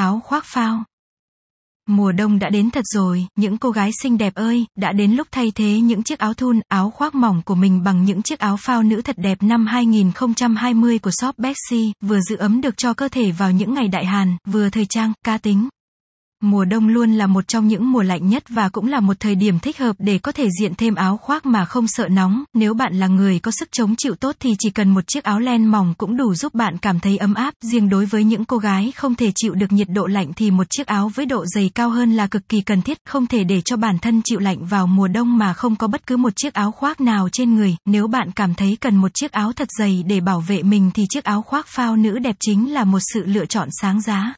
áo khoác phao. Mùa đông đã đến thật rồi, những cô gái xinh đẹp ơi, đã đến lúc thay thế những chiếc áo thun, áo khoác mỏng của mình bằng những chiếc áo phao nữ thật đẹp năm 2020 của shop Bexy, vừa giữ ấm được cho cơ thể vào những ngày đại hàn, vừa thời trang, ca tính. Mùa đông luôn là một trong những mùa lạnh nhất và cũng là một thời điểm thích hợp để có thể diện thêm áo khoác mà không sợ nóng. Nếu bạn là người có sức chống chịu tốt thì chỉ cần một chiếc áo len mỏng cũng đủ giúp bạn cảm thấy ấm áp. Riêng đối với những cô gái không thể chịu được nhiệt độ lạnh thì một chiếc áo với độ dày cao hơn là cực kỳ cần thiết. Không thể để cho bản thân chịu lạnh vào mùa đông mà không có bất cứ một chiếc áo khoác nào trên người. Nếu bạn cảm thấy cần một chiếc áo thật dày để bảo vệ mình thì chiếc áo khoác phao nữ đẹp chính là một sự lựa chọn sáng giá.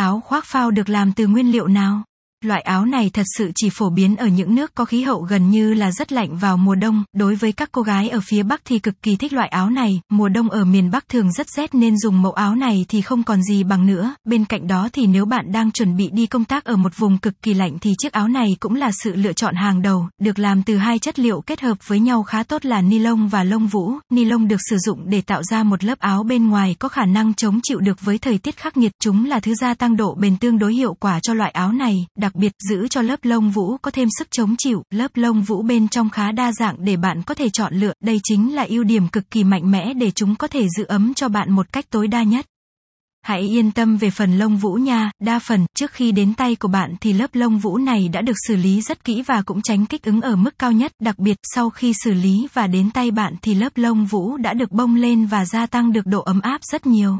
Áo khoác phao được làm từ nguyên liệu nào? Loại áo này thật sự chỉ phổ biến ở những nước có khí hậu gần như là rất lạnh vào mùa đông, đối với các cô gái ở phía Bắc thì cực kỳ thích loại áo này, mùa đông ở miền Bắc thường rất rét nên dùng mẫu áo này thì không còn gì bằng nữa, bên cạnh đó thì nếu bạn đang chuẩn bị đi công tác ở một vùng cực kỳ lạnh thì chiếc áo này cũng là sự lựa chọn hàng đầu, được làm từ hai chất liệu kết hợp với nhau khá tốt là ni lông và lông vũ, ni lông được sử dụng để tạo ra một lớp áo bên ngoài có khả năng chống chịu được với thời tiết khắc nghiệt, chúng là thứ gia tăng độ bền tương đối hiệu quả cho loại áo này, đặc đặc biệt giữ cho lớp lông vũ có thêm sức chống chịu, lớp lông vũ bên trong khá đa dạng để bạn có thể chọn lựa, đây chính là ưu điểm cực kỳ mạnh mẽ để chúng có thể giữ ấm cho bạn một cách tối đa nhất. Hãy yên tâm về phần lông vũ nha, đa phần, trước khi đến tay của bạn thì lớp lông vũ này đã được xử lý rất kỹ và cũng tránh kích ứng ở mức cao nhất, đặc biệt, sau khi xử lý và đến tay bạn thì lớp lông vũ đã được bông lên và gia tăng được độ ấm áp rất nhiều.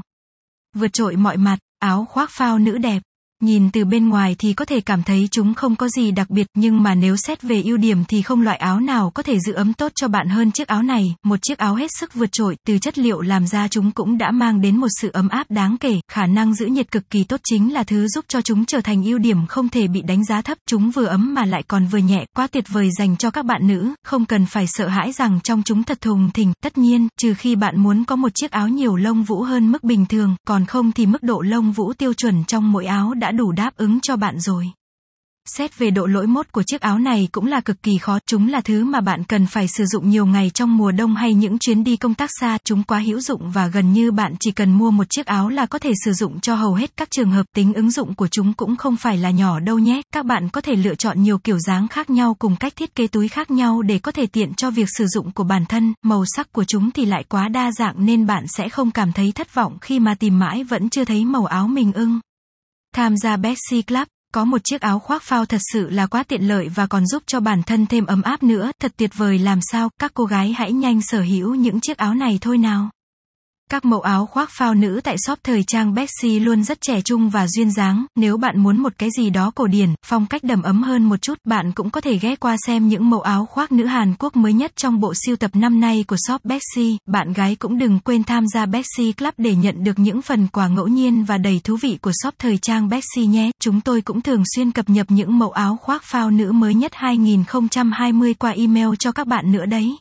Vượt trội mọi mặt, áo khoác phao nữ đẹp. Nhìn từ bên ngoài thì có thể cảm thấy chúng không có gì đặc biệt, nhưng mà nếu xét về ưu điểm thì không loại áo nào có thể giữ ấm tốt cho bạn hơn chiếc áo này, một chiếc áo hết sức vượt trội, từ chất liệu làm ra chúng cũng đã mang đến một sự ấm áp đáng kể, khả năng giữ nhiệt cực kỳ tốt chính là thứ giúp cho chúng trở thành ưu điểm không thể bị đánh giá thấp, chúng vừa ấm mà lại còn vừa nhẹ, quá tuyệt vời dành cho các bạn nữ, không cần phải sợ hãi rằng trong chúng thật thùng thình, tất nhiên, trừ khi bạn muốn có một chiếc áo nhiều lông vũ hơn mức bình thường, còn không thì mức độ lông vũ tiêu chuẩn trong mỗi áo đã đủ đáp ứng cho bạn rồi. Xét về độ lỗi mốt của chiếc áo này cũng là cực kỳ khó, chúng là thứ mà bạn cần phải sử dụng nhiều ngày trong mùa đông hay những chuyến đi công tác xa, chúng quá hữu dụng và gần như bạn chỉ cần mua một chiếc áo là có thể sử dụng cho hầu hết các trường hợp, tính ứng dụng của chúng cũng không phải là nhỏ đâu nhé. Các bạn có thể lựa chọn nhiều kiểu dáng khác nhau cùng cách thiết kế túi khác nhau để có thể tiện cho việc sử dụng của bản thân, màu sắc của chúng thì lại quá đa dạng nên bạn sẽ không cảm thấy thất vọng khi mà tìm mãi vẫn chưa thấy màu áo mình ưng. Tham gia Betsy Club, có một chiếc áo khoác phao thật sự là quá tiện lợi và còn giúp cho bản thân thêm ấm áp nữa, thật tuyệt vời làm sao, các cô gái hãy nhanh sở hữu những chiếc áo này thôi nào. Các mẫu áo khoác phao nữ tại shop thời trang Bexy luôn rất trẻ trung và duyên dáng, nếu bạn muốn một cái gì đó cổ điển, phong cách đầm ấm hơn một chút, bạn cũng có thể ghé qua xem những mẫu áo khoác nữ Hàn Quốc mới nhất trong bộ siêu tập năm nay của shop Bexy. Bạn gái cũng đừng quên tham gia Bexy Club để nhận được những phần quà ngẫu nhiên và đầy thú vị của shop thời trang Bexy nhé. Chúng tôi cũng thường xuyên cập nhật những mẫu áo khoác phao nữ mới nhất 2020 qua email cho các bạn nữa đấy.